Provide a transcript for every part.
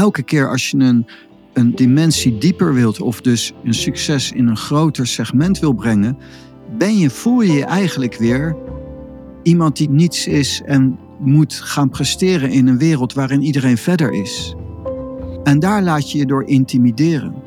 elke keer als je een, een dimensie dieper wilt, of dus een succes in een groter segment wil brengen, ben je, voel je je eigenlijk weer iemand die niets is en moet gaan presteren in een wereld waarin iedereen verder is. En daar laat je je door intimideren.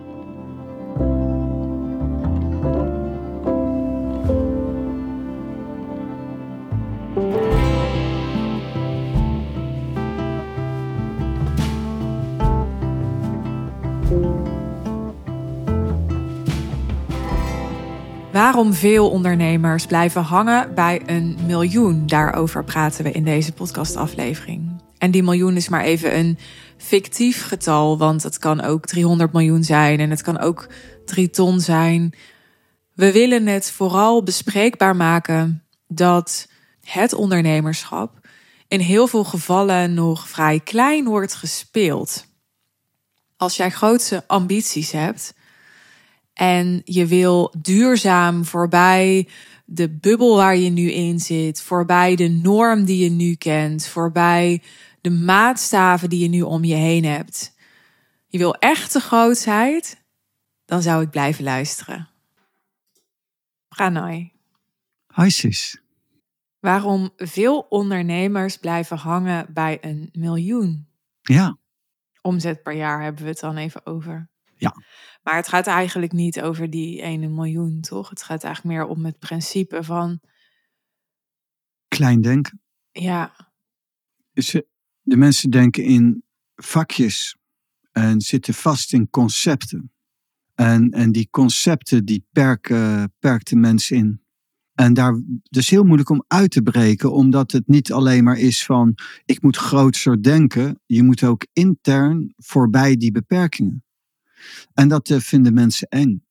Veel ondernemers blijven hangen bij een miljoen, daarover praten we in deze podcastaflevering. En die miljoen is maar even een fictief getal, want het kan ook 300 miljoen zijn en het kan ook 3 ton zijn. We willen het vooral bespreekbaar maken dat het ondernemerschap in heel veel gevallen nog vrij klein wordt gespeeld. Als jij grootse ambities hebt, en je wil duurzaam voorbij de bubbel waar je nu in zit, voorbij de norm die je nu kent, voorbij de maatstaven die je nu om je heen hebt. Je wil echte grootheid, dan zou ik blijven luisteren. Pranay. Hi sis. Waarom veel ondernemers blijven hangen bij een miljoen? Ja. Omzet per jaar hebben we het dan even over. Ja. Maar het gaat eigenlijk niet over die ene miljoen, toch? Het gaat eigenlijk meer om het principe van. Klein denken. Ja. De mensen denken in vakjes en zitten vast in concepten. En, en die concepten die perken, perkt de mensen in. En daar is heel moeilijk om uit te breken, omdat het niet alleen maar is van ik moet groter denken. Je moet ook intern voorbij die beperkingen. En dat eh, vinden mensen eng.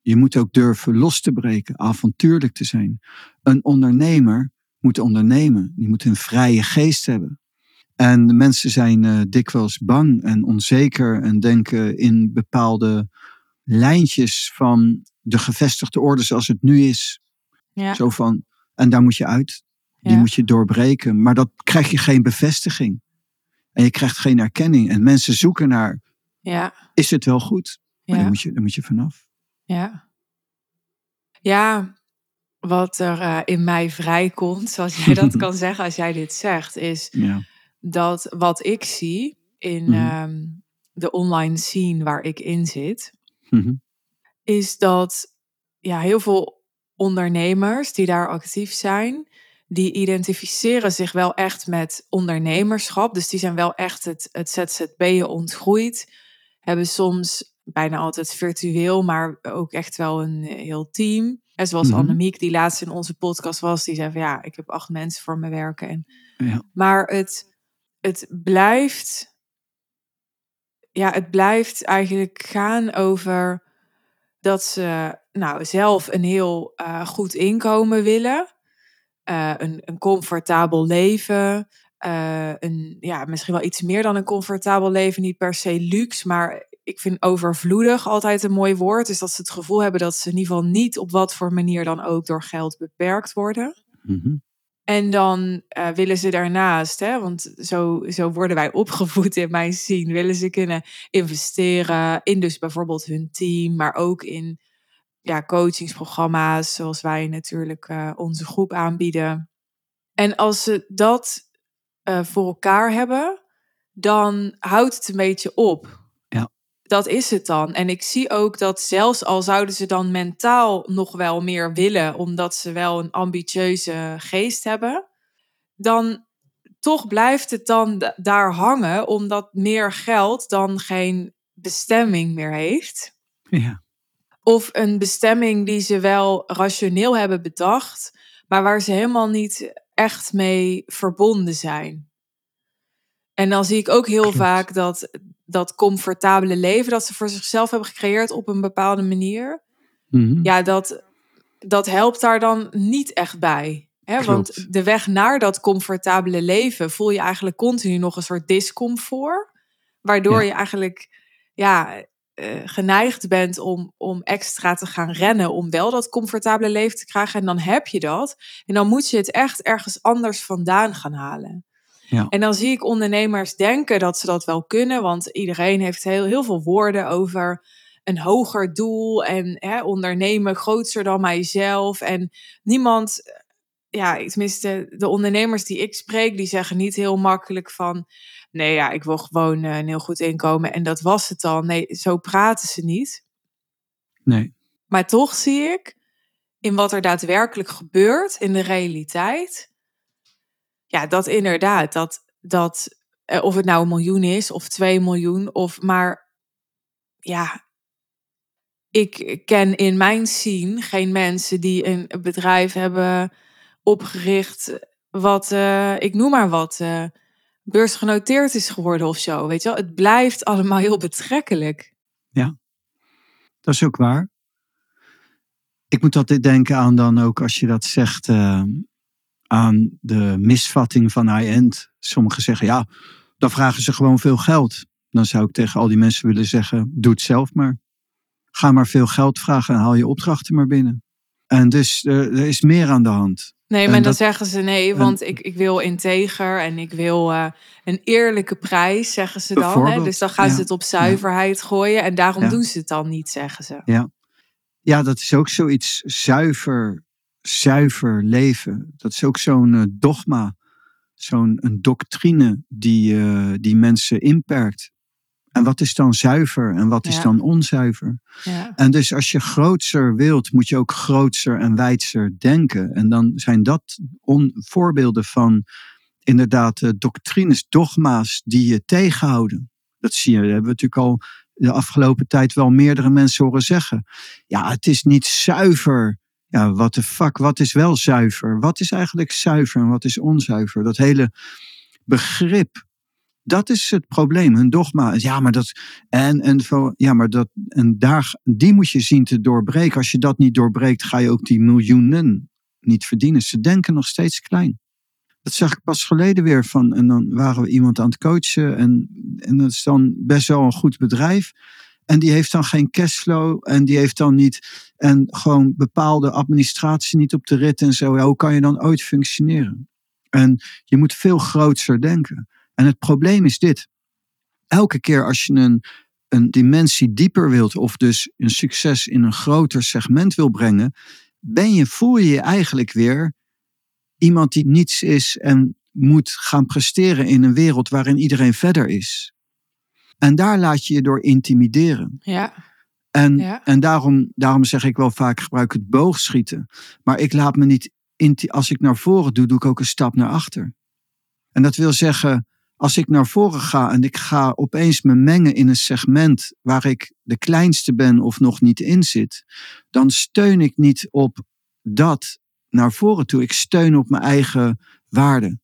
Je moet ook durven los te breken, avontuurlijk te zijn. Een ondernemer moet ondernemen. Die moet een vrije geest hebben. En de mensen zijn uh, dikwijls bang en onzeker en denken in bepaalde lijntjes van de gevestigde orde zoals het nu is. Ja. Zo van, en daar moet je uit. Die moet je doorbreken. Maar dat krijg je geen bevestiging. En je krijgt geen erkenning. En mensen zoeken naar ja. Is het wel goed? Maar dan, moet je, dan moet je vanaf. Ja. Ja, wat er uh, in mij vrijkomt, zoals jij dat kan zeggen als jij dit zegt, is ja. dat wat ik zie in mm -hmm. de online scene waar ik in zit, mm -hmm. is dat ja, heel veel ondernemers die daar actief zijn, die identificeren zich wel echt met ondernemerschap. Dus die zijn wel echt het, het ZZP'en ontgroeid hebben soms bijna altijd virtueel, maar ook echt wel een eh, heel team. En zoals mm-hmm. Annemiek, die laatst in onze podcast was, die zei van ja, ik heb acht mensen voor me werken. En, ja. Maar het, het blijft, ja, het blijft eigenlijk gaan over dat ze nou zelf een heel uh, goed inkomen willen. Uh, een, een comfortabel leven, uh, een, ja, misschien wel iets meer dan een comfortabel leven. Niet per se luxe, maar ik vind overvloedig altijd een mooi woord. Dus dat ze het gevoel hebben dat ze in ieder geval niet op wat voor manier dan ook door geld beperkt worden. Mm-hmm. En dan uh, willen ze daarnaast, hè, want zo, zo worden wij opgevoed in mijn zien, willen ze kunnen investeren in dus bijvoorbeeld hun team, maar ook in ja, coachingsprogramma's, zoals wij natuurlijk uh, onze groep aanbieden. En als ze dat uh, voor elkaar hebben, dan houdt het een beetje op. Ja. Dat is het dan. En ik zie ook dat zelfs al zouden ze dan mentaal nog wel meer willen, omdat ze wel een ambitieuze geest hebben, dan toch blijft het dan daar hangen, omdat meer geld dan geen bestemming meer heeft. Ja. Of een bestemming die ze wel rationeel hebben bedacht, maar waar ze helemaal niet echt mee verbonden zijn. En dan zie ik ook heel Klopt. vaak dat dat comfortabele leven dat ze voor zichzelf hebben gecreëerd op een bepaalde manier, mm-hmm. ja, dat, dat helpt daar dan niet echt bij. Hè? Want de weg naar dat comfortabele leven voel je eigenlijk continu nog een soort discomfort, waardoor ja. je eigenlijk ja, uh, geneigd bent om, om extra te gaan rennen, om wel dat comfortabele leven te krijgen. En dan heb je dat. En dan moet je het echt ergens anders vandaan gaan halen. Ja. En dan zie ik ondernemers denken dat ze dat wel kunnen, want iedereen heeft heel, heel veel woorden over een hoger doel en hè, ondernemen groter dan mijzelf. En niemand, ja, tenminste, de ondernemers die ik spreek, die zeggen niet heel makkelijk van, nee, ja, ik wil gewoon eh, een heel goed inkomen en dat was het dan. Nee, zo praten ze niet. Nee. Maar toch zie ik in wat er daadwerkelijk gebeurt in de realiteit, ja, dat inderdaad, dat, dat eh, of het nou een miljoen is of twee miljoen, of maar ja, ik ken in mijn scene geen mensen die een bedrijf hebben opgericht wat, eh, ik noem maar wat, beursgenoteerd is geworden of zo. Weet je wel, het blijft allemaal heel betrekkelijk. Dat is ook waar. Ik moet altijd denken aan dan ook als je dat zegt eh, aan de misvatting van high-end. Sommigen zeggen ja, dan vragen ze gewoon veel geld. Dan zou ik tegen al die mensen willen zeggen, doe het zelf maar. Ga maar veel geld vragen en haal je opdrachten maar binnen. En dus eh, er is meer aan de hand. Nee, En maar dan dat- zeggen ze nee, want ik, ik wil integer en ik wil eh, een eerlijke prijs, zeggen ze dan. Hè? Dus dan gaan ze ja. het op zuiverheid gooien en daarom Ja. doen ze het dan niet, zeggen ze. Ja, dat is ook zoiets zuiver, zuiver leven. Dat is ook zo'n eh, dogma, zo'n een doctrine die, die mensen inperkt. En wat is dan zuiver en wat is dan onzuiver? Ja. En dus als je grootser wilt, moet je ook grootser en wijdser denken. En dan zijn dat on- voorbeelden van inderdaad eh, doctrines, dogma's die je tegenhouden. Dat zie je, dat hebben we natuurlijk al de afgelopen tijd wel meerdere mensen horen zeggen. Ja, het is niet zuiver. Ja, wat de fuck, wat is wel zuiver? Wat is eigenlijk zuiver en wat is onzuiver? Dat hele begrip, dat is het probleem. Hun dogma ja, maar dat, en, en, ja, maar dat, en daar, die moet je zien te doorbreken. Als je dat niet doorbreekt, ga je ook die miljoenen niet verdienen. Ze denken nog steeds klein. Dat zag ik pas geleden weer van. En dan waren we iemand aan het coachen. En, en dat is dan best wel een goed bedrijf. En die heeft dan geen cashflow. En die heeft dan niet. En gewoon bepaalde administratie niet op de rit en zo. Hoe kan je dan ooit functioneren? En je moet veel groter denken. En het probleem is dit. Elke keer als je een, een dimensie dieper wilt. Of dus een succes in een groter segment wil brengen. Ben je, voel je je eigenlijk weer iemand die niets is en moet gaan presteren in een wereld waarin iedereen verder is. En daar laat je je door intimideren. Ja. En, Ja. en daarom, daarom zeg ik wel vaak, gebruik het boogschieten. Maar ik laat me niet, als ik naar voren doe, doe ik ook een stap naar achter. En dat wil zeggen, als ik naar voren ga en ik ga opeens me mengen in een segment waar ik de kleinste ben of nog niet in zit, dan steun ik niet op dat naar voren toe. Ik steun op mijn eigen waarde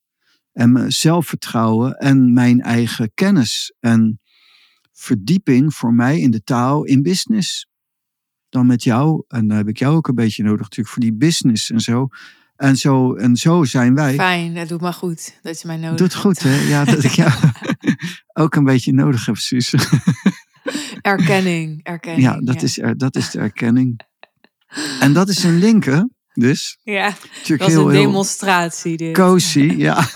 en mijn zelfvertrouwen en mijn eigen kennis en verdieping voor mij in de taal in business. Dan met jou, en dan heb ik jou ook een beetje nodig natuurlijk voor die business en zo. En zo, en zo zijn wij. Fijn, dat doet me goed dat je mij nodig Doet hebt. goed, hè? Ja, dat ik jou ook een beetje nodig heb, Suus. Erkenning, erkenning. Ja, dat, Is, er, dat is de erkenning. En dat is een link, hè? Dus, Ja, natuurlijk dat is heel, een demonstratie dit. cozy, ja.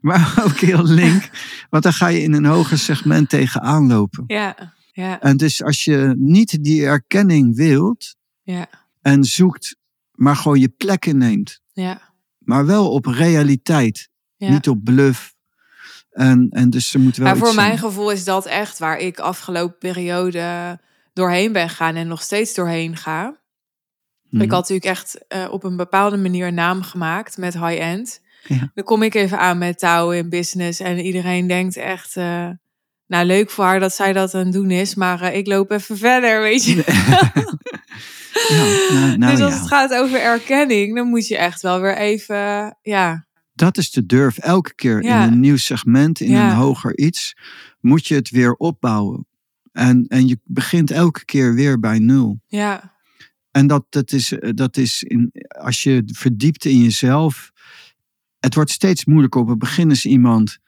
Maar ook heel link. Want dan ga je in een hoger segment tegenaan lopen. Ja, ja, En dus als je niet die erkenning wilt ja, en zoekt, maar gewoon je plek inneemt. ja. Maar wel op realiteit, ja. niet op bluff. En, en dus er moet wel Maar voor mijn zijn. gevoel is dat echt waar ik afgelopen periode doorheen ben gegaan en nog steeds doorheen ga. Mhm. Ik had natuurlijk echt eh, op een bepaalde manier een naam gemaakt met high-end. Ja. Dan kom ik even aan met touw in business en iedereen denkt echt... eh, nou, leuk voor haar dat zij dat aan het doen is, maar eh, ik loop even verder, weet je. Ja, nou, nou dus als ja. het gaat over erkenning, dan moet je echt wel weer even, ja, Dat is de durf. Elke keer Ja. in een nieuw segment, in Ja. een hoger iets, moet je het weer opbouwen. En, en je begint elke keer weer bij nul. ja, En dat, dat is, eh, dat is in, als je verdiept in jezelf. Het wordt steeds moeilijker. Op het begin is iemand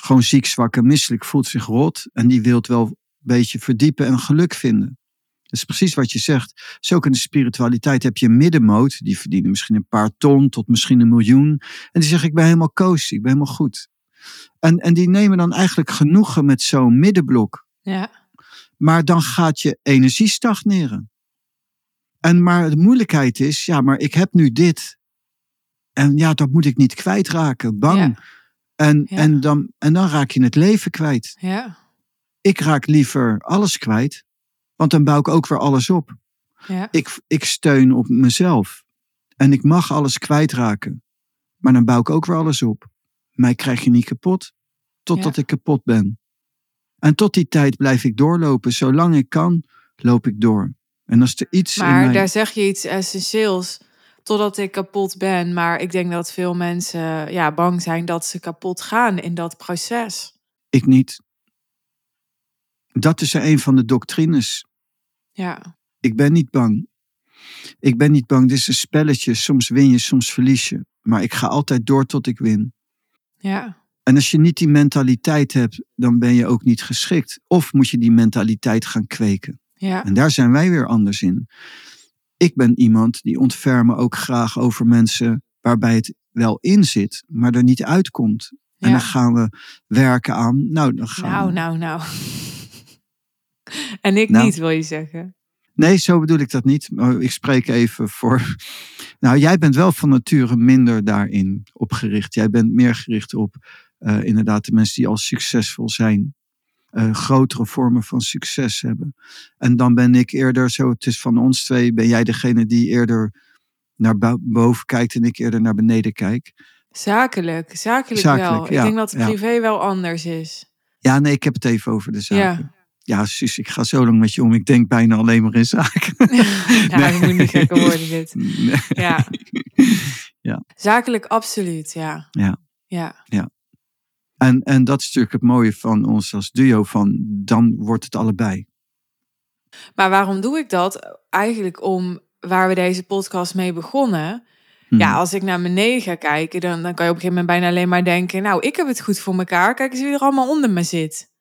gewoon ziek, zwak en misselijk, voelt zich rot. En die wil wel een beetje verdiepen en geluk vinden. Dat is precies wat je zegt. Zo ook in de spiritualiteit heb je een middenmoot. Die verdienen misschien een paar ton tot misschien een miljoen. En die zeggen, ik ben helemaal cozy, ik ben helemaal goed. En, en die nemen dan eigenlijk genoegen met zo'n middenblok. Ja. Maar dan gaat je energie stagneren. En maar de moeilijkheid is, ja, maar ik heb nu dit. En ja, dat moet ik niet kwijtraken. Bang. Ja. En, Ja. en, dan, en dan raak je het leven kwijt. Ja. Ik raak liever alles kwijt. Want dan bouw ik ook weer alles op. Ja. Ik, ik steun op mezelf. En ik mag alles kwijtraken. Maar dan bouw ik ook weer alles op. Mij krijg je niet kapot. Totdat ik kapot ben. En tot die tijd blijf ik doorlopen. Zolang ik kan, loop ik door. En als er iets in Maar mij... daar zeg je iets essentieels. Totdat ik kapot ben. Maar ik denk dat veel mensen ja, bang zijn dat ze kapot gaan in dat proces. Ik niet. Dat is een van de doctrines. Ja. Ik ben niet bang. Ik ben niet bang. Dit is een spelletje. Soms win je, soms verlies je. Maar ik ga altijd door tot ik win. Ja. En als je niet die mentaliteit hebt, dan ben je ook niet geschikt. Of moet je die mentaliteit gaan kweken. Ja. En daar zijn wij weer anders in. Ik ben iemand die ontfermen ook graag over mensen waarbij het wel in zit, maar er niet uitkomt. En dan gaan we werken aan. Nou, dan gaan Nou, we- nou, nou. En ik Nou. niet, wil je zeggen. Nee, zo bedoel ik dat niet. Maar ik spreek even voor. Nou, jij bent wel van nature minder daarin opgericht. Jij bent meer gericht op eh, inderdaad de mensen die al succesvol zijn. Eh, grotere vormen van succes hebben. En dan ben ik eerder zo, het is van ons twee, ben jij degene die eerder naar bo- boven kijkt en ik eerder naar beneden kijk. Zakelijk, zakelijk, Zakelijk, wel. ja, ik denk dat ja. privé wel anders is. Ja, nee, ik heb het even over de zaken. Ja. Ja, Suus, ik ga zo lang met je om. Ik denk bijna alleen maar in zaken. ja, Nee. dat moet niet gekker worden dit. Nee. Ja. Ja. Zakelijk absoluut, ja. Ja. Ja. En, en dat is natuurlijk het mooie van ons als duo, van dan wordt het allebei. Maar waarom doe ik dat? Eigenlijk om waar we deze podcast mee begonnen. Ja, als ik naar beneden ga kijken, dan, dan kan je op een gegeven moment bijna alleen maar denken... nou, ik heb het goed voor elkaar. Kijk eens wie er allemaal onder me zit.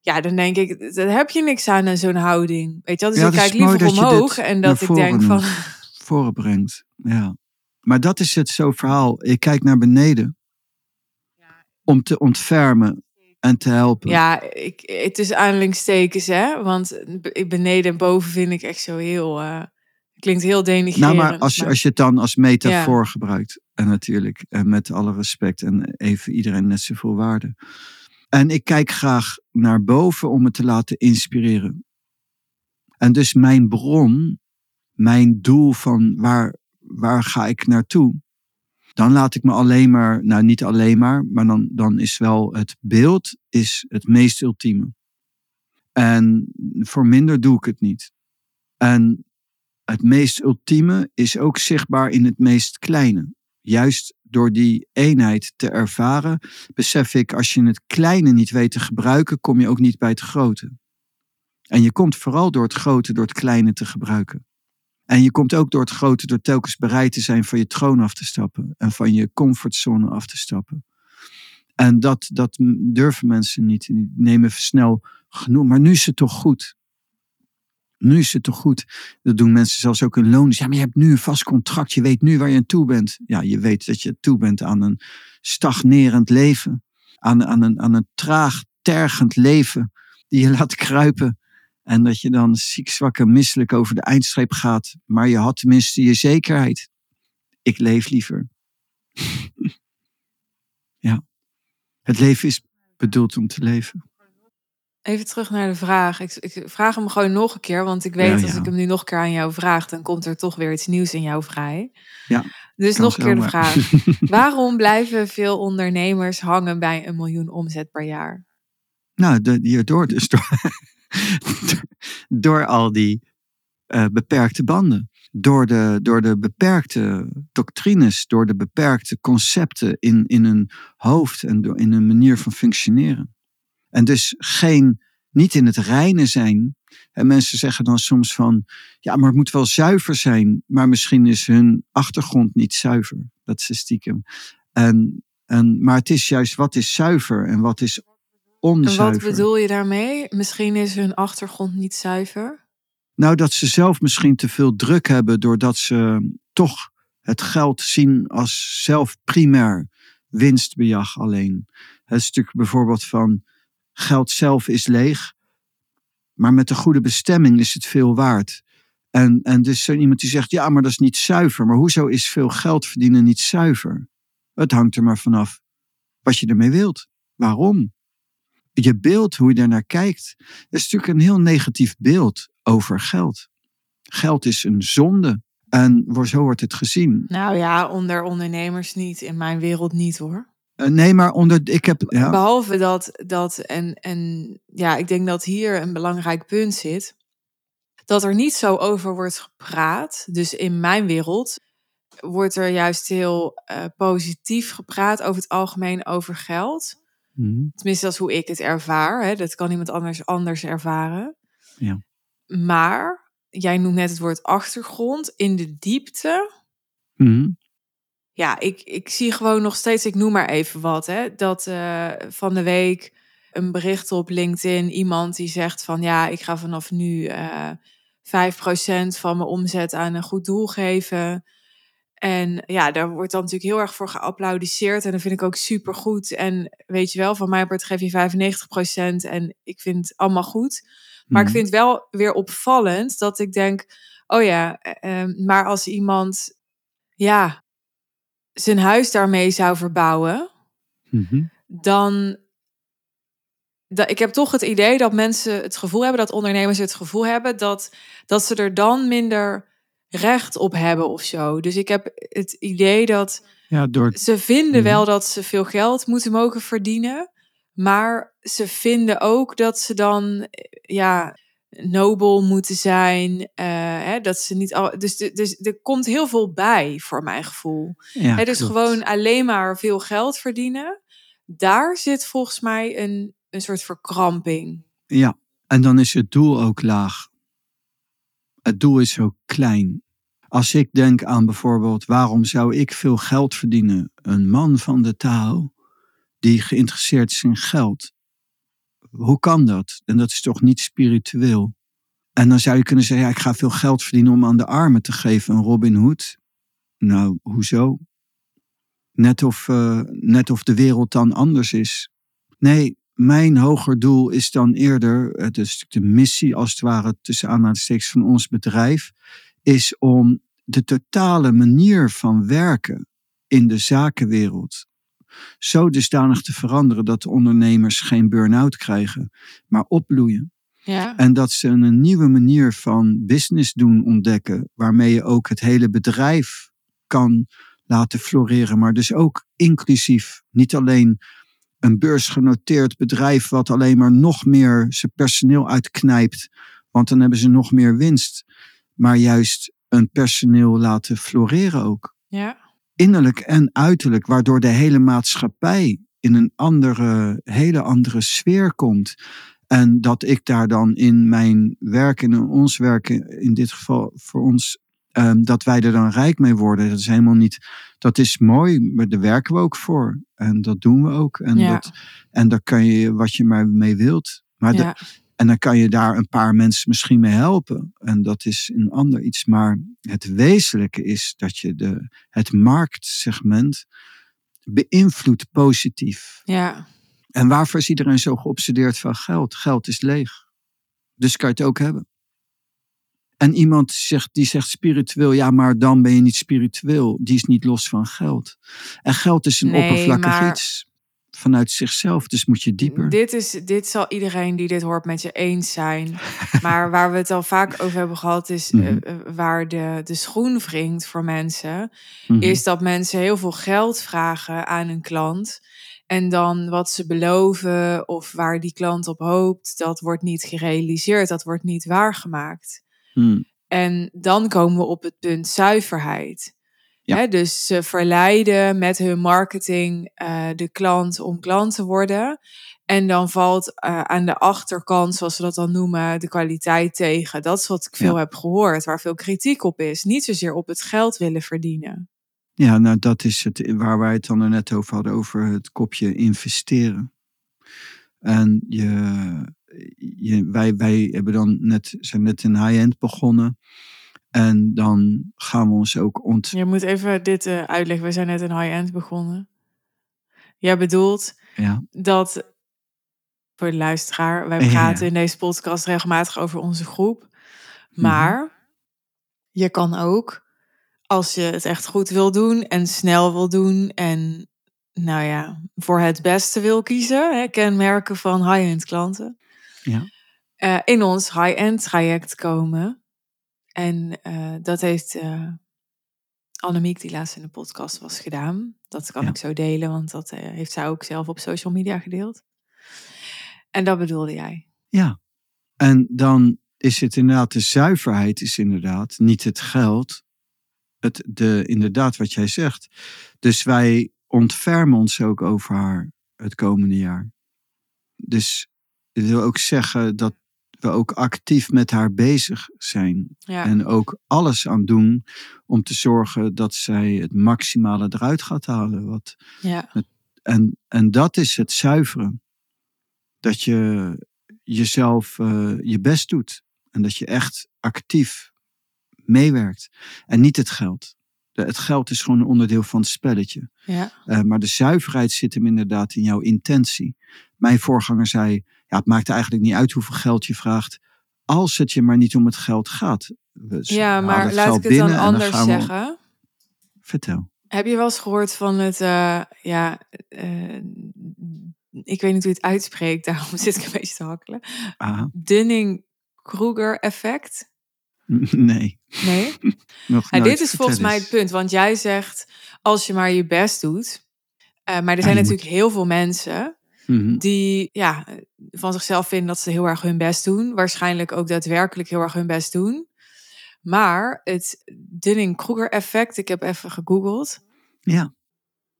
Ja, dan denk ik, daar heb je niks aan aan zo'n houding. Weet je wel? Dus Ja, ik kijk liever omhoog en dat ik denk van... noemt. Voren brengt. Ja. Maar dat is het zo verhaal. Ik kijk naar beneden om te ontfermen en te helpen. Ja, ik, het is aanhalingstekens, hè. Want beneden en boven vind ik echt zo heel... eh, klinkt heel denigrerend. Nou, maar als je, maar- als je het dan als metafoor gebruikt, en natuurlijk, en met alle respect en even iedereen net zoveel waarde. En ik kijk graag naar boven om me te laten inspireren. En dus mijn bron, mijn doel van waar, waar ga ik naartoe, dan laat ik me alleen maar, nou niet alleen maar, maar dan, dan is wel het beeld is het meest ultieme. En voor minder doe ik het niet. En het meest ultieme is ook zichtbaar in het meest kleine. Juist door die eenheid te ervaren, besef ik, als je het kleine niet weet te gebruiken, kom je ook niet bij het grote. En je komt vooral door het grote, door het kleine te gebruiken. En je komt ook door het grote, door telkens bereid te zijn van je troon af te stappen en van je comfortzone af te stappen. En dat, dat durven mensen niet. Die nemen snel genoeg. Maar nu is het toch goed. Nu is het toch goed. Dat doen mensen zelfs ook in loon. Ja, maar je hebt nu een vast contract. Je weet nu waar je aan toe bent. Ja, je weet dat je toe bent aan een stagnerend leven. Aan, aan, een, aan een traag, tergend leven. Die je laat kruipen. En dat je dan ziek, zwak en misselijk over de eindstreep gaat. Maar je had tenminste je zekerheid. Ik leef liever. ja. Het leven is bedoeld om te leven. Even terug naar de vraag. Ik, ik vraag hem gewoon nog een keer, want ik weet Ja, als ik hem nu nog een keer aan jou vraag, dan komt er toch weer iets nieuws in jou vrij. Ja, Dus nog een keer de vraag. Waarom blijven veel ondernemers hangen bij een miljoen omzet per jaar? Nou, de, hierdoor dus. Door, door al die eh, beperkte banden. Door de, door de beperkte doctrines. Door de beperkte concepten in, in een hoofd en door, in een manier van functioneren. En dus geen, niet in het reine zijn. En mensen zeggen dan soms van, ja, maar het moet wel zuiver zijn. Maar misschien is hun achtergrond niet zuiver. Dat is stiekem. En, en, maar het is juist wat is zuiver en wat is En wat bedoel je daarmee? Misschien is hun achtergrond niet zuiver. Nou, dat ze zelf misschien te veel druk hebben doordat ze toch het geld zien als zelf primair. winstbejag alleen. Het stuk bijvoorbeeld van geld zelf is leeg, maar met een goede bestemming is het veel waard. En, en dus zo iemand die zegt, ja, maar dat is niet zuiver. Maar hoezo is veel geld verdienen niet zuiver? Het hangt er maar vanaf wat je ermee wilt. Waarom? Je beeld, hoe je er naar kijkt, is natuurlijk een heel negatief beeld over geld. Geld is een zonde. En zo wordt het gezien. Nou ja, onder ondernemers niet. In mijn wereld niet hoor. Uh, nee, maar onder. Ik heb. Ja. Behalve dat. dat en, en ja, ik denk dat hier een belangrijk punt zit. Dat er niet zo over wordt gepraat. Dus in mijn wereld wordt er juist heel uh, positief gepraat over het algemeen over geld. Mm. Tenminste, dat is hoe ik het ervaar. Hè. Dat kan iemand anders anders ervaren. Ja. Maar jij noemt net het woord achtergrond. In de diepte. Mm. Ja, ik, ik zie gewoon nog steeds, ik noem maar even wat, hè, dat uh, van de week een bericht op LinkedIn, iemand die zegt van ja, ik ga vanaf nu uh, 5% van mijn omzet aan een goed doel geven. En ja, daar wordt dan natuurlijk heel erg voor geapplaudiseerd. En dat vind ik ook super goed. En weet je wel, van mij part geef je 95%. En ik vind het allemaal goed. Maar ik vind wel weer opvallend dat ik denk: oh ja, uh, maar als iemand ja, zijn huis daarmee zou verbouwen, mm-hmm. dan. Dat, ik heb toch het idee dat mensen het gevoel hebben, dat ondernemers het gevoel hebben dat, dat ze er dan minder recht op hebben of zo. Dus ik heb het idee dat ja, door... ze vinden wel dat ze veel geld moeten mogen verdienen. Maar ze vinden ook dat ze dan ja, nobel moeten zijn. Uh, hè, dat ze niet al, dus, dus er komt heel veel bij voor mijn gevoel. Ja, hè, dus gewoon alleen maar veel geld verdienen. Daar zit volgens mij een, een soort verkramping. Ja, en dan is het doel ook laag. Het doel is zo klein. Als ik denk aan bijvoorbeeld, waarom zou ik veel geld verdienen? Een man van de taal die geïnteresseerd is in geld. Hoe kan dat? En dat is toch niet spiritueel? En dan zou je kunnen zeggen, ja, ik ga veel geld verdienen om aan de armen te geven, een Robin Hood. Nou, hoezo? Net of, uh, net of de wereld dan anders is. Nee, mijn hoger doel is dan eerder, het is de missie als het ware tussen aanhalingstekens van ons bedrijf, is om de totale manier van werken in de zakenwereld zo dusdanig te veranderen dat de ondernemers geen burn-out krijgen, maar opbloeien. Ja. En dat ze een nieuwe manier van business doen ontdekken, waarmee je ook het hele bedrijf kan laten floreren, maar dus ook inclusief. Niet alleen een beursgenoteerd bedrijf wat alleen maar nog meer zijn personeel uitknijpt, want dan hebben ze nog meer winst, maar juist een personeel laten floreren ook. Ja innerlijk en uiterlijk, waardoor de hele maatschappij in een andere, hele andere sfeer komt. En dat ik daar dan in mijn werk en in ons werken, in dit geval voor ons, um, dat wij er dan rijk mee worden. Dat is helemaal niet, dat is mooi, maar daar werken we ook voor. En dat doen we ook. En, ja. dat, en daar kan je wat je maar mee wilt. Maar ja. En dan kan je daar een paar mensen misschien mee helpen. En dat is een ander iets. Maar het wezenlijke is dat je de, het marktsegment beïnvloedt positief. Ja. En waarvoor is iedereen zo geobsedeerd van geld? Geld is leeg. Dus kan je het ook hebben. En iemand zegt, die zegt spiritueel, ja, maar dan ben je niet spiritueel. Die is niet los van geld. En geld is een nee, oppervlakkig maar... iets vanuit zichzelf. Dus moet je dieper. Dit, is, dit zal iedereen die dit hoort met je eens zijn. maar waar we het al vaak over hebben gehad, is Mhm. uh, waar de, de schoen wringt voor mensen. Mhm. Is dat mensen heel veel geld vragen aan een klant. En dan wat ze beloven of waar die klant op hoopt, dat wordt niet gerealiseerd, dat wordt niet waargemaakt. Hmm. En dan komen we op het punt zuiverheid. Ja. Dus ze verleiden met hun marketing uh, de klant om klant te worden. En dan valt uh, aan de achterkant, zoals we dat dan noemen, de kwaliteit tegen. Dat is wat ik veel Ja. heb gehoord, waar veel kritiek op is. Niet zozeer op het geld willen verdienen. Ja, nou dat is het waar wij het dan net over hadden, over het kopje investeren. En je, je, wij, wij hebben dan net, zijn net een high-end begonnen. En dan gaan we ons ook ont... Je moet even dit uh, uitleggen. We zijn net een high-end begonnen. Jij bedoelt Ja. dat, voor de luisteraar, wij praten ja. in deze podcast regelmatig over onze groep. Maar je kan ook, als je het echt goed wil doen en snel wil doen en nou ja, voor het beste wil kiezen, hè, kenmerken van high-end klanten, Ja. eh, in ons high-end traject komen. En eh, dat heeft eh Annemiek, die laatst in de podcast was gedaan. Dat kan Ja. ik zo delen, want dat eh, heeft zij ook zelf op social media gedeeld. En dat bedoelde jij. Ja. En dan is het inderdaad, de zuiverheid is inderdaad niet het geld. Het, de, inderdaad wat jij zegt. Dus wij ontfermen ons ook over haar het komende jaar. Dus dat wil ook zeggen dat ook actief met haar bezig zijn. Ja, En ook alles aan doen om te zorgen dat zij het maximale eruit gaat halen. Wat, ja, en, en dat is het zuiveren. Dat je jezelf eh, je best doet. En dat je echt actief meewerkt. En niet het geld. De- Het geld is gewoon een onderdeel van het spelletje. ja, Eh, maar de zuiverheid zit hem inderdaad in jouw intentie. Mijn voorganger zei, ja, het maakt eigenlijk niet uit hoeveel geld je vraagt. Als het je maar niet om het geld gaat. We ja maar laat ik het dan anders zeggen. Vertel. Heb je wel eens gehoord van het, eh, ja, eh, ik weet niet hoe je het uitspreekt, daarom zit ik een beetje te hakkelen. Ah, Dunning-Kruger effect? nee. Nee? Nog Nou, dit is volgens mij het punt, want jij zegt als je maar je best doet. Eh, maar er zijn natuurlijk heel veel mensen Mhm. die ja, van zichzelf vinden dat ze heel erg hun best doen. Waarschijnlijk ook daadwerkelijk heel erg hun best doen. Maar het Dunning-Kruger effect, ik heb even gegoogeld. Ja.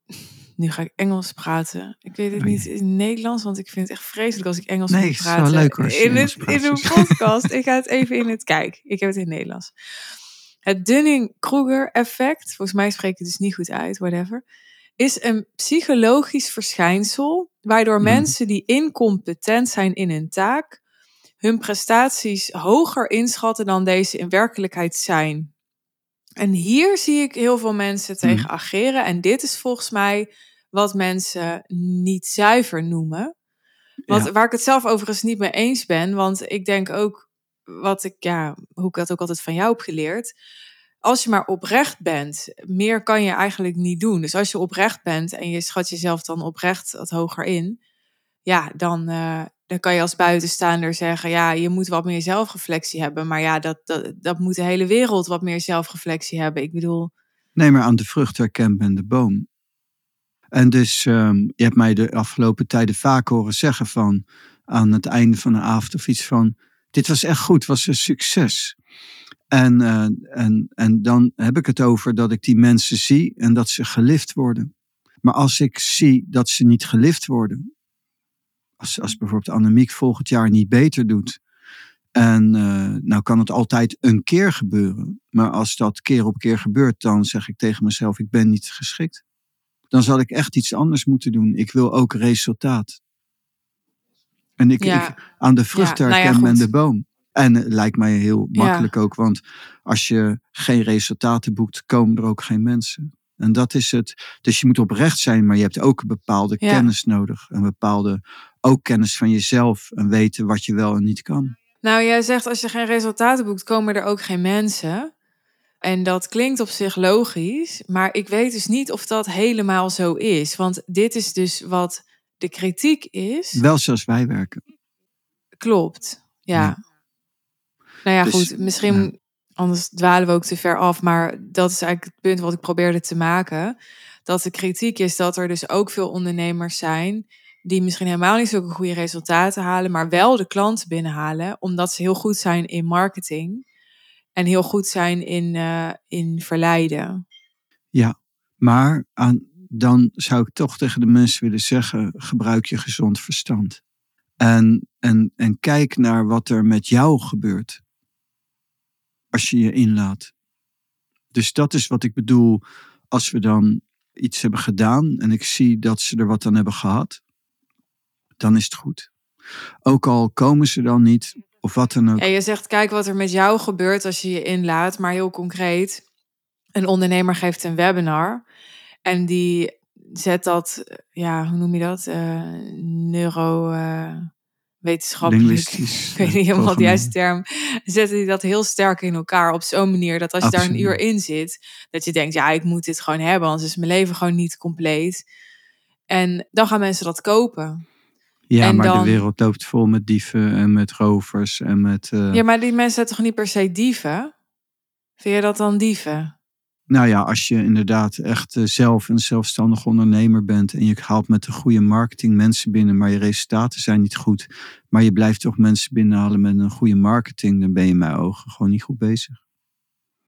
Nu ga ik Engels praten. Ik weet het Oh, niet in Nederlands, want ik vind het echt vreselijk als ik Engels Nee, moet praten. leuk als in, het, in een dus. podcast. ik ga het even in het kijk. Ik heb het in het Nederlands. Het Dunning-Kruger effect, volgens mij spreek ik het dus niet goed uit, whatever, is een psychologisch verschijnsel waardoor Mhm. mensen die incompetent zijn in hun taak hun prestaties hoger inschatten dan deze in werkelijkheid zijn. En hier zie ik heel veel mensen tegen Mhm. ageren. En dit is volgens mij wat mensen niet zuiver noemen. Wat, Ja. Waar ik het zelf overigens niet mee eens ben. Want ik denk ook, wat ik, ja, hoe ik dat ook altijd van jou heb geleerd. Als je maar oprecht bent, meer kan je eigenlijk niet doen. Dus als je oprecht bent en je schat jezelf dan oprecht wat hoger in. Ja, dan, eh, dan kan je als buitenstaander zeggen, ja, je moet wat meer zelfreflectie hebben. Maar ja, dat, dat, dat moet de hele wereld wat meer zelfreflectie hebben. Ik bedoel, Nee, maar aan de vrucht herkent men de boom. En dus, ehm, je hebt mij de afgelopen tijden vaak horen zeggen van, aan het einde van de avond of iets van, dit was echt goed, was een succes. En, eh, en, en dan heb ik het over dat ik die mensen zie en dat ze gelift worden. Maar als ik zie dat ze niet gelift worden, als, als bijvoorbeeld Annemiek volgend jaar niet beter doet, en eh, nou kan het altijd een keer gebeuren. Maar als dat keer op keer gebeurt, dan zeg ik tegen mezelf, ik ben niet geschikt. Dan zal ik echt iets anders moeten doen. Ik wil ook resultaat. En ik, Ja. ik aan de vrucht Ja, nou ja, herken men de boom. En het lijkt mij heel Ja. makkelijk ook, want als je geen resultaten boekt, komen er ook geen mensen. En dat is het. Dus je moet oprecht zijn, maar je hebt ook een bepaalde Ja. kennis nodig. Een bepaalde ook kennis van jezelf en weten wat je wel en niet kan. Nou, jij zegt als je geen resultaten boekt, komen er ook geen mensen. En dat klinkt op zich logisch, maar ik weet dus niet of dat helemaal zo is. Want dit is dus wat de kritiek is. Wel zoals wij werken. Klopt, ja. Ja. Nou ja, Dus, goed, misschien, ja. anders dwalen we ook te ver af. Maar dat is eigenlijk het punt wat ik probeerde te maken. Dat de kritiek is dat er dus ook veel ondernemers zijn... die misschien helemaal niet zulke goede resultaten halen... maar wel de klanten binnenhalen... omdat ze heel goed zijn in marketing... en heel goed zijn in, eh, in verleiden. Ja, maar aan, dan zou ik toch tegen de mensen willen zeggen: gebruik je gezond verstand. En, en, en kijk naar wat er met jou gebeurt. Als je je inlaat. Dus dat is wat ik bedoel als we dan iets hebben gedaan en ik zie dat ze er wat aan hebben gehad, dan is het goed. Ook al komen ze dan niet of wat dan ook. En je zegt, kijk wat er met jou gebeurt als je je inlaat. Maar heel concreet, een ondernemer geeft een webinar. En die zet dat, ja, hoe noem je dat? Uh, neuro. Uh, wetenschappelijk, ik weet niet helemaal de juiste term, zetten die dat heel sterk in elkaar op zo'n manier dat als je daar een uur in zit, dat je denkt, ja, ik moet dit gewoon hebben, anders is mijn leven gewoon niet compleet. En dan gaan mensen dat kopen. Ja, maar de wereld loopt vol met dieven en met rovers en met... Ja, maar die mensen zijn toch niet per se dieven? Vind je dat dan dieven? Nou ja, als je inderdaad echt eh, zelf een zelfstandig ondernemer bent en je haalt met de goede marketing mensen binnen, maar je resultaten zijn niet goed, maar je blijft toch mensen binnenhalen met een goede marketing, dan ben je in mijn ogen gewoon niet goed bezig.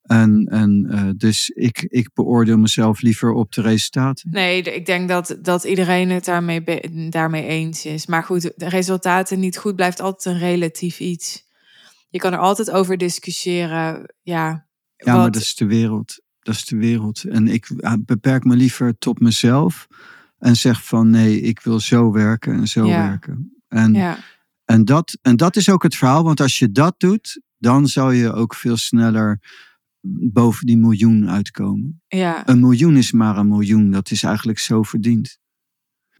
En, en uh, dus ik, ik beoordeel mezelf liever op de resultaten. Nee, ik denk dat, dat iedereen het daarmee, daarmee eens is. Maar goed, de resultaten niet goed blijft altijd een relatief iets. Je kan er altijd over discussiëren. Ja, ja maar dat is de wereld. Dat is de wereld. En ik beperk me liever tot mezelf. En zeg van nee, ik wil zo werken en zo werken. En, ja. en, dat, en dat is ook het verhaal. Want als je dat doet, dan zou je ook veel sneller boven die miljoen uitkomen. Ja. Een miljoen is maar een miljoen. Dat is eigenlijk zo verdiend.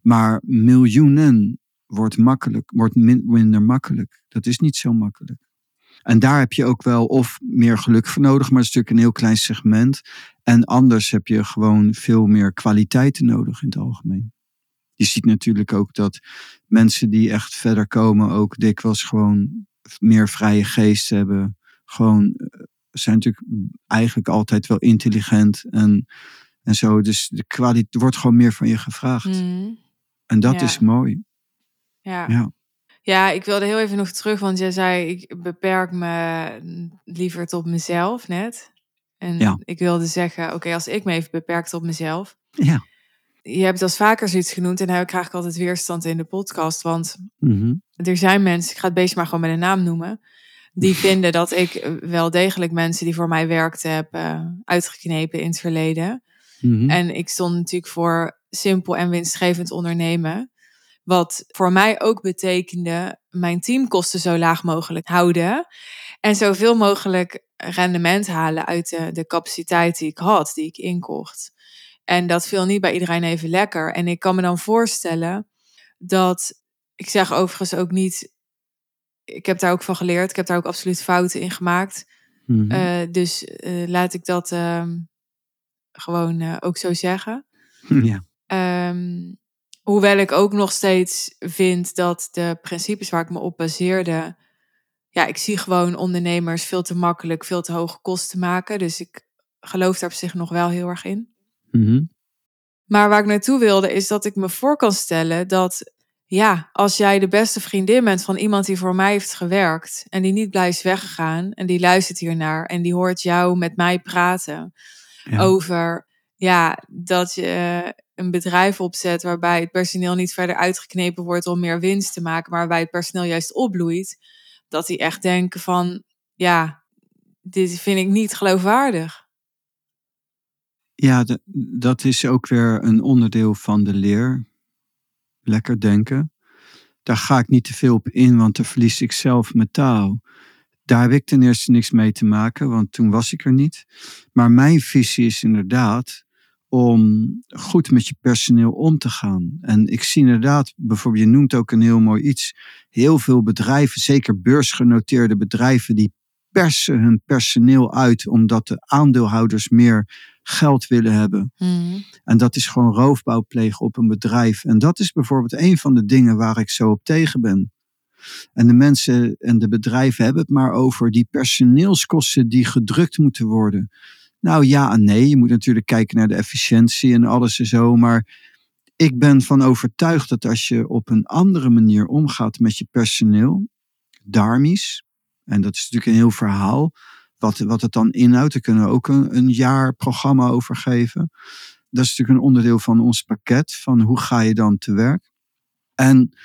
Maar miljoenen wordt makkelijk, wordt minder makkelijk. Dat is niet zo makkelijk. En daar heb je ook wel of meer geluk voor nodig, maar dat is natuurlijk een heel klein segment. En anders heb je gewoon veel meer kwaliteiten nodig in het algemeen. Je ziet natuurlijk ook dat mensen die echt verder komen ook dikwijls gewoon meer vrije geest hebben. Gewoon eh, zijn natuurlijk eigenlijk altijd wel intelligent en, en zo. Dus de kwaliteit wordt gewoon meer van je gevraagd. Mm. En dat is mooi. Ja. ja. Ja, ik wilde heel even nog terug, want jij zei ik beperk me liever tot mezelf net. En ja. ik wilde zeggen, oké, als ik me even beperk tot mezelf. Ja. Je hebt als vaker zoiets genoemd en daar krijg ik altijd weerstand in de podcast. Want mhm. er zijn mensen, ik ga het beest maar gewoon met een naam noemen, die vinden dat ik wel degelijk mensen die voor mij werkten heb uh, uitgeknepen in het verleden. Mhm. En ik stond natuurlijk voor simpel en winstgevend ondernemen. Wat voor mij ook betekende mijn teamkosten zo laag mogelijk houden. En zoveel mogelijk rendement halen uit de, de capaciteit die ik had, die ik inkocht. En dat viel niet bij iedereen even lekker. En ik kan me dan voorstellen dat, ik zeg overigens ook niet, ik heb daar ook van geleerd, ik heb daar ook absoluut fouten in gemaakt. Mhm. Eh, dus uh, laat ik dat uh, gewoon uh, ook zo zeggen. Ja. Um, Hoewel ik ook nog steeds vind dat de principes waar ik me op baseerde. Ja, ik zie gewoon ondernemers veel te makkelijk, veel te hoge kosten maken. Dus ik geloof daar op zich nog wel heel erg in. Mhm. Maar waar ik naartoe wilde, is dat ik me voor kan stellen dat, ja, als jij de beste vriendin bent van iemand die voor mij heeft gewerkt en die niet blij is weggegaan en die luistert hiernaar en die hoort jou met mij praten over, ja, dat je een bedrijf opzet waarbij het personeel niet verder uitgeknepen wordt om meer winst te maken, maar waarbij het personeel juist opbloeit, dat die echt denken van, ja, dit vind ik niet geloofwaardig. Ja, dat is ook weer een onderdeel van de leer. Lekker denken. Daar ga ik niet te veel op in, want dan verlies ik zelf mijn taal. Daar heb ik ten eerste niks mee te maken, want toen was ik er niet. Maar mijn visie is inderdaad om goed met je personeel om te gaan. En ik zie inderdaad, bijvoorbeeld, je noemt ook een heel mooi iets. Heel veel bedrijven, zeker beursgenoteerde bedrijven, die persen hun personeel uit omdat de aandeelhouders meer geld willen hebben. Mm. En dat is gewoon roofbouw plegen op een bedrijf. En dat is bijvoorbeeld een van de dingen waar ik zo op tegen ben. En de mensen en de bedrijven hebben het maar over die personeelskosten die gedrukt moeten worden. Nou ja en nee. Je moet natuurlijk kijken naar de efficiëntie en alles en zo. Maar ik ben van overtuigd dat als je op een andere manier omgaat met je personeel, darmies, en dat is natuurlijk een heel verhaal, wat, wat het dan inhoudt, daar kunnen we ook een, een jaar programma over geven. Dat is natuurlijk een onderdeel van ons pakket, van hoe ga je dan te werk. En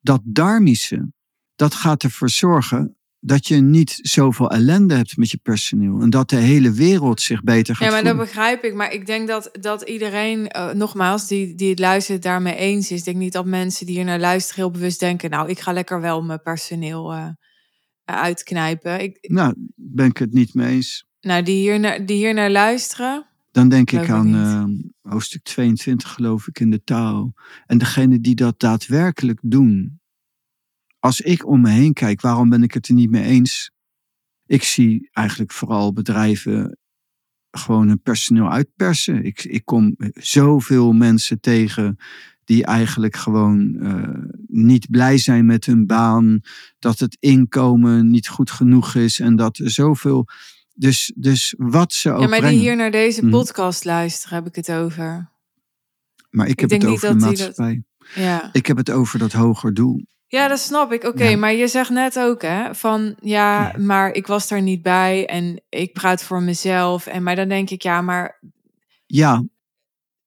dat darmische, dat gaat ervoor zorgen dat je niet zoveel ellende hebt met je personeel. En dat de hele wereld zich beter gaat Ja, maar voelen. dat begrijp ik. Maar ik denk dat, dat iedereen, uh, nogmaals, die, die het luistert, daarmee eens is. Ik denk niet dat mensen die hier naar luisteren heel bewust denken... nou, ik ga lekker wel mijn personeel uh, uitknijpen. Ik, nou, ben ik het niet mee eens. Nou, die hier naar, die hier naar luisteren... Dan denk ik aan eh, hoofdstuk 22, geloof ik, in de taal. En degene die dat daadwerkelijk doen. Als ik om me heen kijk, waarom ben ik het er niet mee eens? Ik zie eigenlijk vooral bedrijven gewoon hun personeel uitpersen. Ik, ik kom zoveel mensen tegen die eigenlijk gewoon eh, niet blij zijn met hun baan. Dat het inkomen niet goed genoeg is en dat er zoveel. Dus, dus wat ze ook Ja, maar die hier naar deze Mhm. podcast luisteren, heb ik het over. Maar ik heb het over de dat- maatschappij. Ja. Ik heb het over dat hoger doel. Ja, dat snap ik. Oké, Ja. maar je zegt net ook, hè, van ja, maar ik was daar niet bij en ik praat voor mezelf. En maar dan denk ik, ja, maar Ja,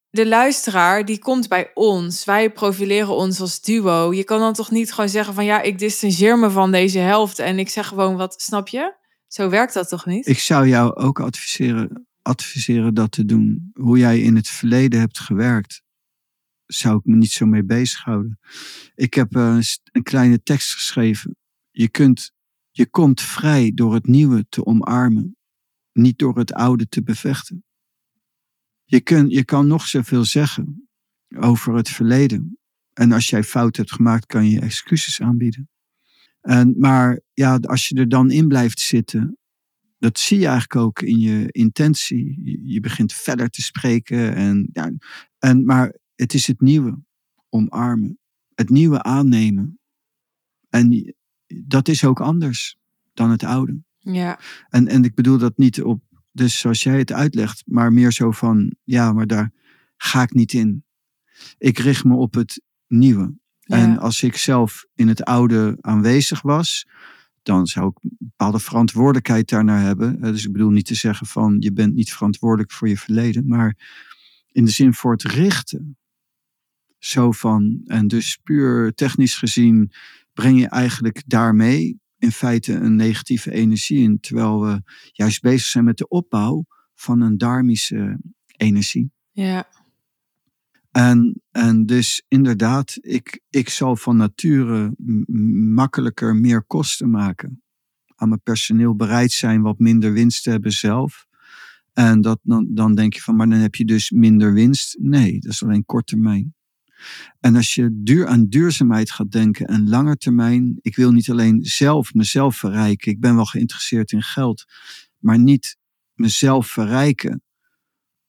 de luisteraar die komt bij ons. Wij profileren ons als duo. Je kan dan toch niet gewoon zeggen van ja, ik distancieer me van deze helft en ik zeg gewoon wat, snap je? Zo werkt dat toch niet? ik zou jou ook adviseren, adviseren dat te doen. Hoe jij in het verleden hebt gewerkt, zou ik me niet zo mee bezighouden. Ik heb eh, een kleine tekst geschreven. Je, kunt, je komt vrij door het nieuwe te omarmen, niet door het oude te bevechten. Je, kun, je kan nog zoveel zeggen over het verleden. En als jij fout hebt gemaakt, kan je excuses aanbieden. En, maar ja, als je er dan in blijft zitten, dat zie je eigenlijk ook in je intentie. Je, je begint verder te spreken. En, ja, en, maar het is het nieuwe omarmen, het nieuwe aannemen. En dat is ook anders dan het oude. Ja, En, en ik bedoel dat niet op, dus zoals jij het uitlegt, maar meer zo van, ja, maar daar ga ik niet in. Ik richt me op het nieuwe. En als ik zelf in het oude aanwezig was, dan zou ik een bepaalde verantwoordelijkheid daarnaar hebben. Dus ik bedoel niet te zeggen van je bent niet verantwoordelijk voor je verleden, maar in de zin voor het richten. Zo van, en dus puur technisch gezien breng je eigenlijk daarmee in feite een negatieve energie in, terwijl we juist bezig zijn met de opbouw van een dharmische energie. ja, En, en dus inderdaad, ik, ik zal van nature makkelijker meer kosten maken. Aan mijn personeel bereid zijn wat minder winst te hebben zelf. En dat, dan, dan denk je van, maar dan heb je dus minder winst. Nee, dat is alleen kort termijn. En als je duur aan duurzaamheid gaat denken en langer termijn, ik wil niet alleen zelf mezelf verrijken, ik ben wel geïnteresseerd in geld, maar niet mezelf verrijken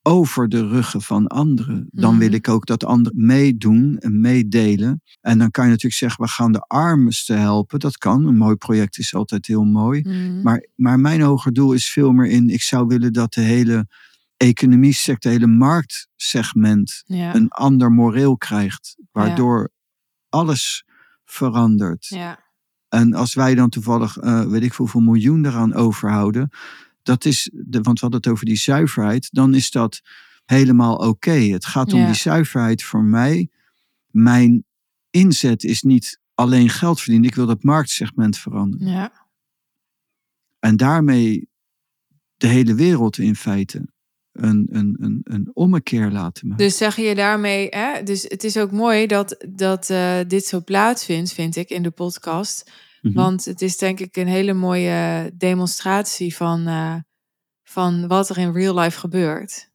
over de ruggen van anderen. Dan wil Mhm. ik ook dat anderen meedoen en meedelen. En dan kan je natuurlijk zeggen, we gaan de armsten helpen. Dat kan, een mooi project is altijd heel mooi. Mhm. Maar, maar mijn hoger doel is veel meer in, ik zou willen dat de hele economie sector, hele marktsegment ja, een ander moreel krijgt. Waardoor alles verandert. ja, En als wij dan toevallig, eh, weet ik hoeveel miljoen eraan overhouden, dat is, de, want we hadden het over die zuiverheid, dan is dat helemaal oké. Het gaat om die zuiverheid voor mij. Mijn inzet is niet alleen geld verdienen, ik wil dat marktsegment veranderen. ja, En daarmee de hele wereld in feite een, een, een, een ommekeer laten maken. Dus zeg je daarmee, hè? dus het is ook mooi dat, dat eh, dit zo plaatsvindt, vind ik, in de podcast. Mhm. Want het is denk ik een hele mooie demonstratie van, eh, van wat er in real life gebeurt.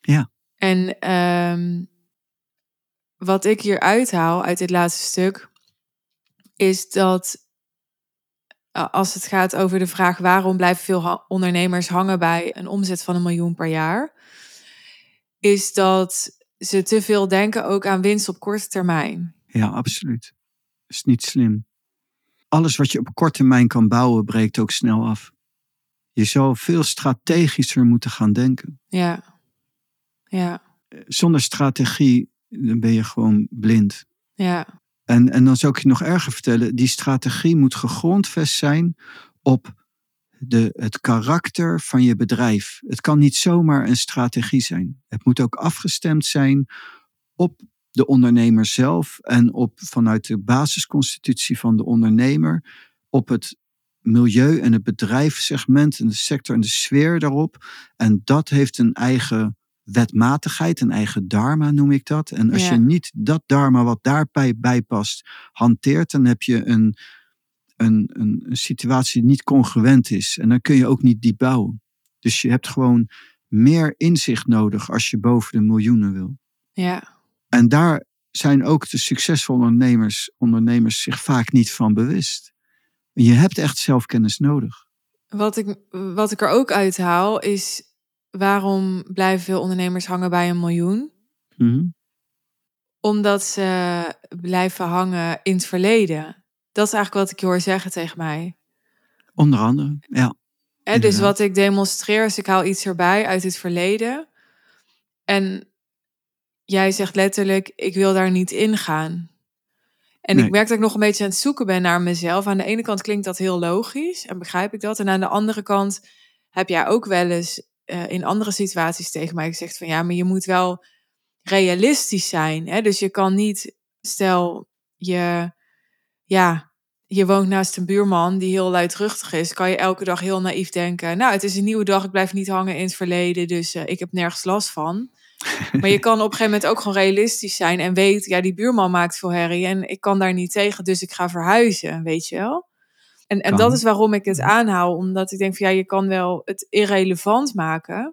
Ja. En ehm, wat ik hier uithaal uit dit laatste stuk, is dat als het gaat over de vraag waarom blijven veel ondernemers hangen bij een omzet van een miljoen per jaar, is dat ze te veel denken ook aan winst op korte termijn. Ja, absoluut. is niet slim. Alles wat je op korte termijn kan bouwen, breekt ook snel af. Je zou veel strategischer moeten gaan denken. Ja, ja, Zonder strategie dan ben je gewoon blind. ja, En, en dan zou ik je nog erger vertellen, die strategie moet gegrondvest zijn op de, het karakter van je bedrijf. Het kan niet zomaar een strategie zijn. Het moet ook afgestemd zijn op de ondernemer zelf en op vanuit de basisconstitutie van de ondernemer, op het milieu en het bedrijfssegment en de sector en de sfeer daarop. En dat heeft een eigen wetmatigheid, een eigen dharma noem ik dat. En als Ja. je niet dat dharma wat daarbij bij past hanteert, dan heb je een, een, een, een situatie die niet congruent is. En dan kun je ook niet diep bouwen. Dus je hebt gewoon meer inzicht nodig als je boven de miljoenen wil. Ja. En daar zijn ook de succesvolle ondernemers, ondernemers zich vaak niet van bewust. Je hebt echt zelfkennis nodig. Wat ik, wat ik er ook uithaal is waarom blijven veel ondernemers hangen bij een miljoen? Mhm. Omdat ze blijven hangen in het verleden. Dat is eigenlijk wat ik je hoor zeggen tegen mij. Onder andere, ja. Dus wat ik demonstreer is, ik haal iets erbij uit het verleden. En jij zegt letterlijk, ik wil daar niet in gaan. En Nee. ik merk dat ik nog een beetje aan het zoeken ben naar mezelf. Aan de ene kant klinkt dat heel logisch en begrijp ik dat. En aan de andere kant heb jij ook wel eens eh, in andere situaties tegen mij gezegd van ja, maar je moet wel realistisch zijn. Hè? Dus je kan niet, stel je, ja, je woont naast een buurman die heel luidruchtig is, kan je elke dag heel naïef denken, nou, het is een nieuwe dag, ik blijf niet hangen in het verleden, dus eh, ik heb nergens last van. Maar je kan op een gegeven moment ook gewoon realistisch zijn en weet, ja, die buurman maakt veel herrie en ik kan daar niet tegen, dus ik ga verhuizen, weet je wel. En, en Kan. dat is waarom ik het aanhaal, omdat ik denk van ja, je kan wel het irrelevant maken.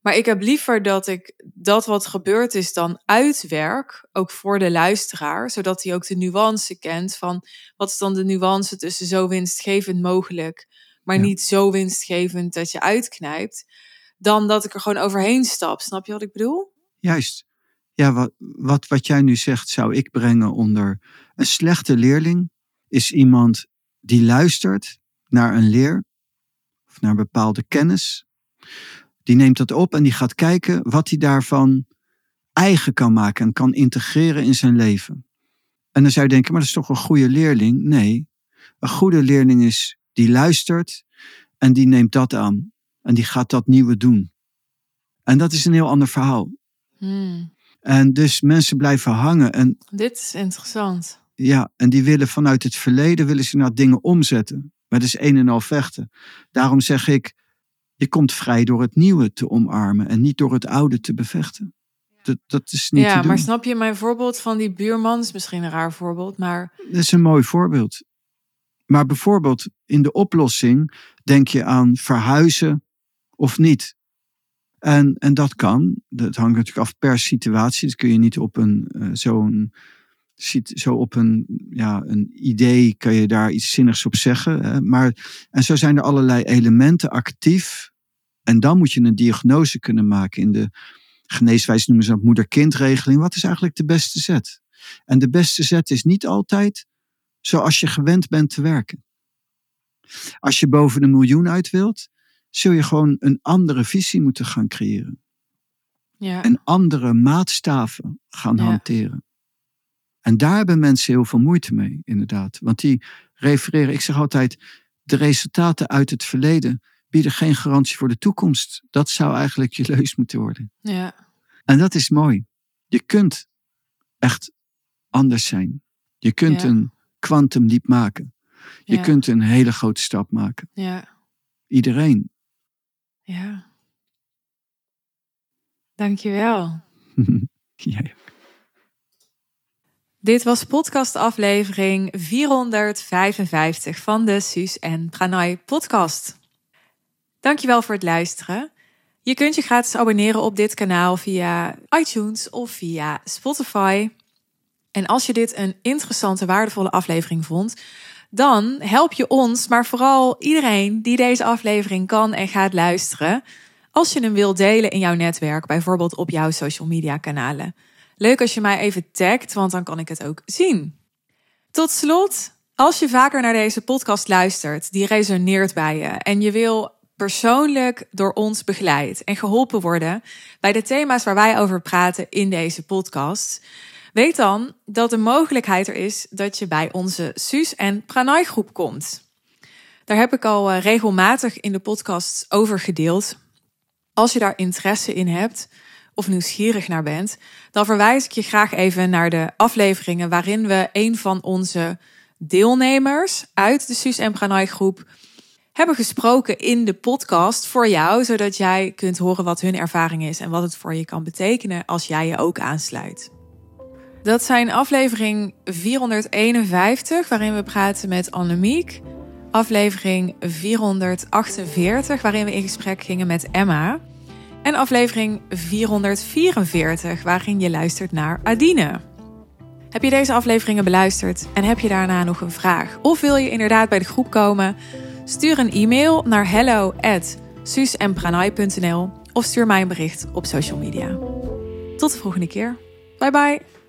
Maar ik heb liever dat ik dat wat gebeurd is dan uitwerk, ook voor de luisteraar, zodat hij ook de nuance kent van wat is dan de nuance tussen zo winstgevend mogelijk, maar Ja. niet zo winstgevend dat je uitknijpt, dan dat ik er gewoon overheen stap. Snap je wat ik bedoel? Juist. Ja, wat, wat, wat jij nu zegt zou ik brengen onder een slechte leerling is iemand die luistert naar een leer of naar bepaalde kennis. Die neemt dat op en die gaat kijken wat hij daarvan eigen kan maken en kan integreren in zijn leven. En dan zou je denken, maar dat is toch een goede leerling? Nee, een goede leerling is die luistert en die neemt dat aan en die gaat dat nieuwe doen. En dat is een heel ander verhaal. Hmm, En dus mensen blijven hangen. En dit is interessant. Ja, en die willen vanuit het verleden willen ze naar dingen omzetten. Maar dat is een en al vechten. Daarom zeg ik, je komt vrij door het nieuwe te omarmen en niet door het oude te bevechten. Dat, dat is niet Ja, maar snap je mijn voorbeeld van die buurman? is misschien een raar voorbeeld, maar Dat is een mooi voorbeeld. Maar bijvoorbeeld in de oplossing denk je aan verhuizen of niet. En, en dat kan. Dat hangt natuurlijk af per situatie. Dat kun je niet op een eh, zo'n sit- zo op een, ja, een idee kan je daar iets zinnigs op zeggen. Hè? Maar, en zo zijn er allerlei elementen actief. En dan moet je een diagnose kunnen maken. In de geneeswijze noemen ze dat moeder-kindregeling. Wat is eigenlijk de beste zet? En de beste zet is niet altijd zoals je gewend bent te werken. Als je boven de miljoen uit wilt, zul je gewoon een andere visie moeten gaan creëren. ja. En andere maatstaven gaan Ja. hanteren. En daar hebben mensen heel veel moeite mee, inderdaad. Want die refereren, ik zeg altijd, de resultaten uit het verleden bieden geen garantie voor de toekomst. Dat zou eigenlijk je leus moeten worden. ja. En dat is mooi. Je kunt echt anders zijn. Je kunt Ja. een quantum leap maken. Je ja. kunt een hele grote stap maken. Ja. Iedereen. Ja. Dankjewel. Jij. Dit was podcastaflevering 455 van de Suus en Pranay podcast. Dankjewel voor het luisteren. Je kunt je gratis abonneren op dit kanaal via iTunes of via Spotify. En als je dit een interessante, waardevolle aflevering vond, dan help je ons, maar vooral iedereen die deze aflevering kan en gaat luisteren, als je hem wilt delen in jouw netwerk, bijvoorbeeld op jouw social media kanalen. Leuk als je mij even tagt, want dan kan ik het ook zien. Tot slot, als je vaker naar deze podcast luistert, die resoneert bij je en je wil persoonlijk door ons begeleid en geholpen worden bij de thema's waar wij over praten in deze podcast, weet dan dat de mogelijkheid er is dat je bij onze Suus en Pranay groep komt. Daar heb ik al eh, regelmatig in de podcast over gedeeld. Als je daar interesse in hebt of nieuwsgierig naar bent, dan verwijs ik je graag even naar de afleveringen waarin we een van onze deelnemers uit de Suus en Pranay groep hebben gesproken in de podcast voor jou, zodat jij kunt horen wat hun ervaring is en wat het voor je kan betekenen als jij je ook aansluit. Dat zijn aflevering 451, waarin we praten met Annemiek. Aflevering 448, waarin we in gesprek gingen met Emma. En aflevering 444, waarin je luistert naar Adine. Heb je deze afleveringen beluisterd en heb je daarna nog een vraag? Of wil je inderdaad bij de groep komen? Stuur een e-mail naar hello@susempranay.nl of stuur mij een bericht op social media. Tot de volgende keer. Bye bye.